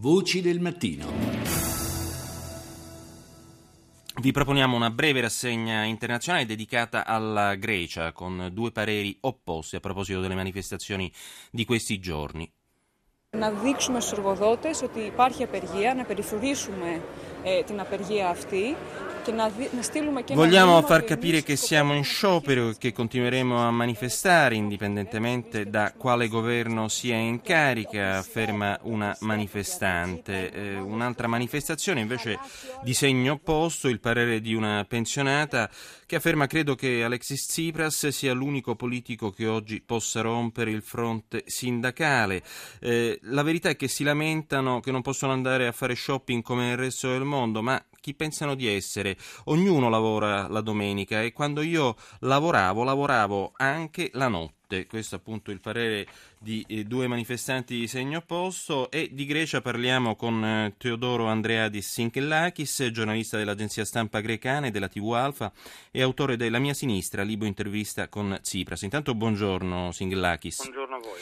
Voci del mattino. Vi proponiamo una breve rassegna internazionale dedicata alla Grecia, con due pareri opposti a proposito delle manifestazioni di questi giorni. Να δείξουμε στους εργοδότες ότι υπάρχει απεργία, να περιφρουρήσουμε ε, την απεργία αυτή Vogliamo far capire che siamo in sciopero e che continueremo a manifestare indipendentemente da quale governo sia in carica, afferma una manifestante. Eh, un'altra manifestazione invece di segno opposto, il parere di una pensionata che afferma credo che Alexis Tsipras sia l'unico politico che oggi possa rompere il fronte sindacale. Eh, la verità è che si lamentano che non possono andare a fare shopping come nel resto del mondo, ma chi pensano di essere. Ognuno lavora la domenica e quando io lavoravo, lavoravo anche la notte. Questo è appunto il parere di eh, due manifestanti di segno opposto e di Grecia parliamo con eh, Teodoro Andreadis Sinkellakis, giornalista dell'agenzia stampa grecana e della TV Alfa e autore della mia sinistra, Libo intervista con Tsipras. Intanto buongiorno Sinkellakis. Buongiorno a voi.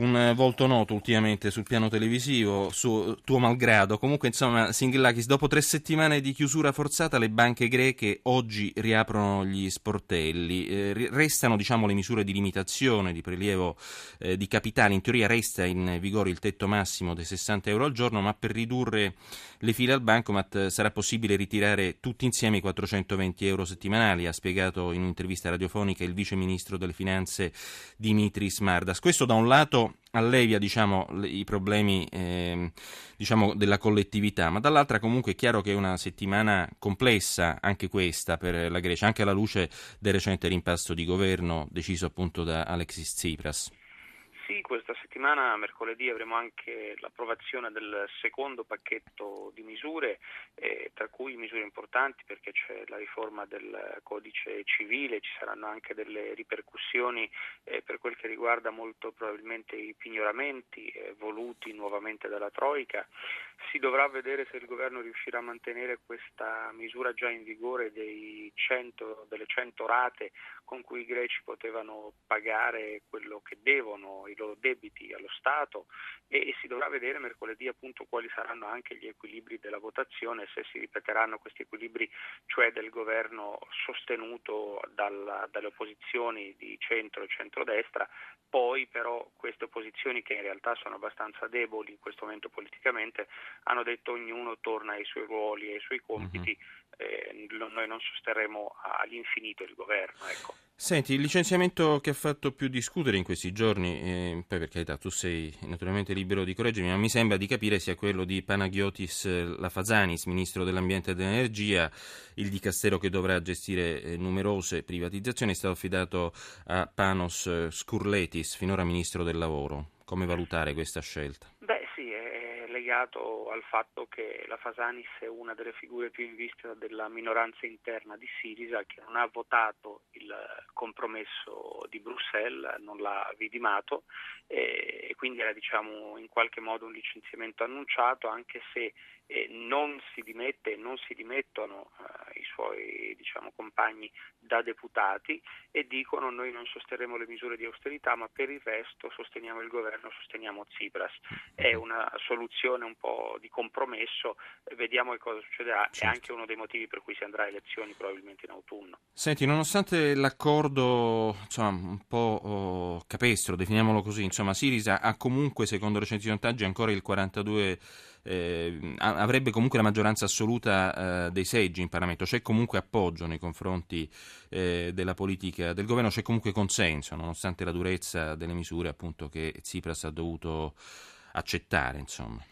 Un volto noto ultimamente sul piano televisivo, su tuo malgrado. Comunque, insomma, Singlakis, dopo tre settimane di chiusura forzata, le banche greche oggi riaprono gli sportelli. Eh, restano, diciamo, le misure di limitazione, di prelievo eh, di capitali. In teoria resta in vigore il tetto massimo dei 60 euro al giorno, ma per ridurre le file al bancomat sarà possibile ritirare tutti insieme i 420 euro settimanali, ha spiegato in un'intervista radiofonica il vice ministro delle finanze Dimitris Mardas. Questo da un lato allevia diciamo, i problemi eh, diciamo, della collettività, ma dall'altra comunque è chiaro che è una settimana complessa anche questa per la Grecia, anche alla luce del recente rimpasto di governo deciso appunto da Alexis Tsipras. Sì, questa settimana, mercoledì, avremo anche l'approvazione del secondo pacchetto di misure, eh, tra cui misure importanti perché c'è la riforma del codice civile, ci saranno anche delle ripercussioni eh, per quel che riguarda molto probabilmente i pignoramenti eh, voluti nuovamente dalla Troica. Si dovrà vedere se il governo riuscirà a mantenere questa misura già in vigore 100, delle 100 rate con cui i greci potevano pagare quello che devono, i loro debiti allo Stato e, si dovrà vedere mercoledì appunto quali saranno anche gli equilibri della votazione, se si ripeteranno questi equilibri, cioè del governo sostenuto dalla, dalle opposizioni di centro e centrodestra, poi però queste opposizioni che in realtà sono abbastanza deboli in questo momento politicamente hanno detto ognuno torna ai suoi ruoli e ai suoi compiti. Mm-hmm eh, noi non sosterremo all'infinito il governo. Ecco. Senti, il licenziamento che ha fatto più discutere in questi giorni, eh, poi per carità tu sei naturalmente libero di correggermi, ma mi sembra di capire sia quello di Panagiotis Lafazanis, ministro dell'ambiente e dell'energia, il dicastero che dovrà gestire eh, numerose privatizzazioni, è stato affidato a Panos Skurletis, finora ministro del lavoro. Come valutare questa scelta? Beh sì, è legato al fatto che la Fasanis è una delle figure più in vista della minoranza interna di Sirisa che non ha votato compromesso di Bruxelles, non l'ha vidimato e quindi era diciamo, in qualche modo un licenziamento annunciato anche se eh, non si dimette e non si dimettono eh, i suoi diciamo, compagni da deputati e dicono noi non sosterremo le misure di austerità ma per il resto sosteniamo il governo, sosteniamo Tsipras. È una soluzione un po' di compromesso, vediamo che cosa succederà, certo. è anche uno dei motivi per cui si andrà a elezioni probabilmente in autunno. Senti, nonostante l'accordo insomma, un po' oh, capestro, definiamolo così, insomma Sirisa ha comunque secondo recenti sondaggi ancora il 42 eh, avrebbe comunque la maggioranza assoluta eh, dei seggi in Parlamento, c'è comunque appoggio nei confronti eh, della politica del governo, c'è comunque consenso nonostante la durezza delle misure appunto, che Tsipras ha dovuto accettare. Insomma.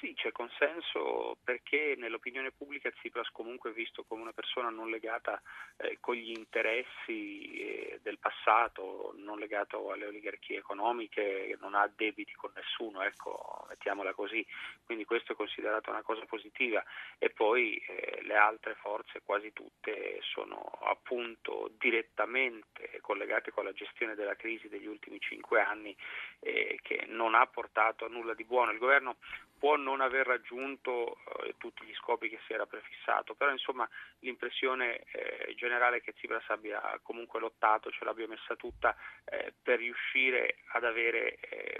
Sì, c'è consenso perché nell'opinione pubblica Tsipras comunque è visto come una persona non legata eh, con gli interessi eh, del passato, non legato alle oligarchie economiche, non ha debiti con nessuno, ecco, mettiamola così, quindi questo è considerato una cosa positiva e poi eh, le altre forze, quasi tutte, sono appunto direttamente collegate con la gestione della crisi degli ultimi cinque anni eh, che non ha portato a nulla di buono. Il governo può non aver raggiunto eh, tutti gli scopi che si era prefissato, però insomma l'impressione eh, generale che Tsipras abbia comunque lottato, ce l'abbia messa tutta eh, per riuscire ad avere ehm,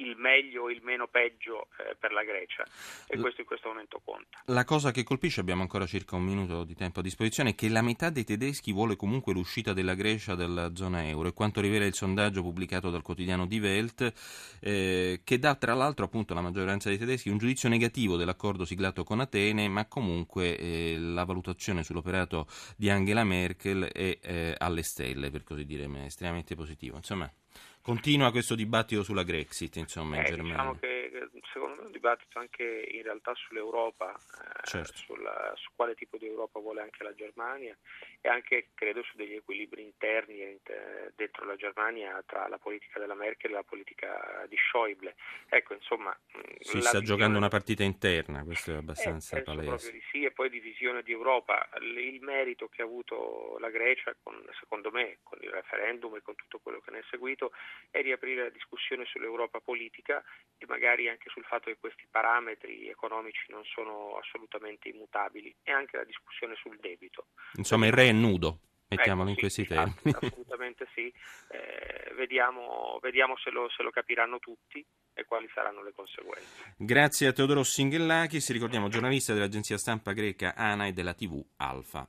il meglio o il meno peggio eh, per la Grecia e questo in questo momento conta. La cosa che colpisce, abbiamo ancora circa un minuto di tempo a disposizione, è che la metà dei tedeschi vuole comunque l'uscita della Grecia dalla zona euro e quanto rivela il sondaggio pubblicato dal quotidiano Die Welt eh, che dà tra l'altro appunto alla maggioranza dei tedeschi un giudizio negativo dell'accordo siglato con Atene ma comunque eh, la valutazione sull'operato di Angela Merkel è eh, alle stelle per così dire, è estremamente positivo. Insomma, Continua questo dibattito sulla Grexit, insomma, in eh, Germania. Diciamo che secondo me è un dibattito anche in realtà sull'Europa, eh, certo. sulla, su quale tipo di Europa vuole anche la Germania e anche credo su degli equilibri interni eh, dentro la Germania tra la politica della Merkel e la politica di Schäuble. Ecco, insomma, si sta giocando una partita interna, questo è abbastanza eh, palese. di sì, e poi divisione di Europa. Il merito che ha avuto la Grecia, con, secondo me, con il referendum e con tutto quello che ne è seguito, è riaprire la discussione sull'Europa politica e magari anche sul fatto che questi parametri economici non sono assolutamente immutabili e anche la discussione sul debito. Insomma, il re è nudo. Mettiamolo ecco, in sì, questi termini. Assolutamente sì. Eh, vediamo, vediamo se, lo, se lo capiranno tutti e quali saranno le conseguenze. Grazie a Teodoro Singhellakis, ricordiamo giornalista dell'agenzia stampa greca ANA e della TV Alfa.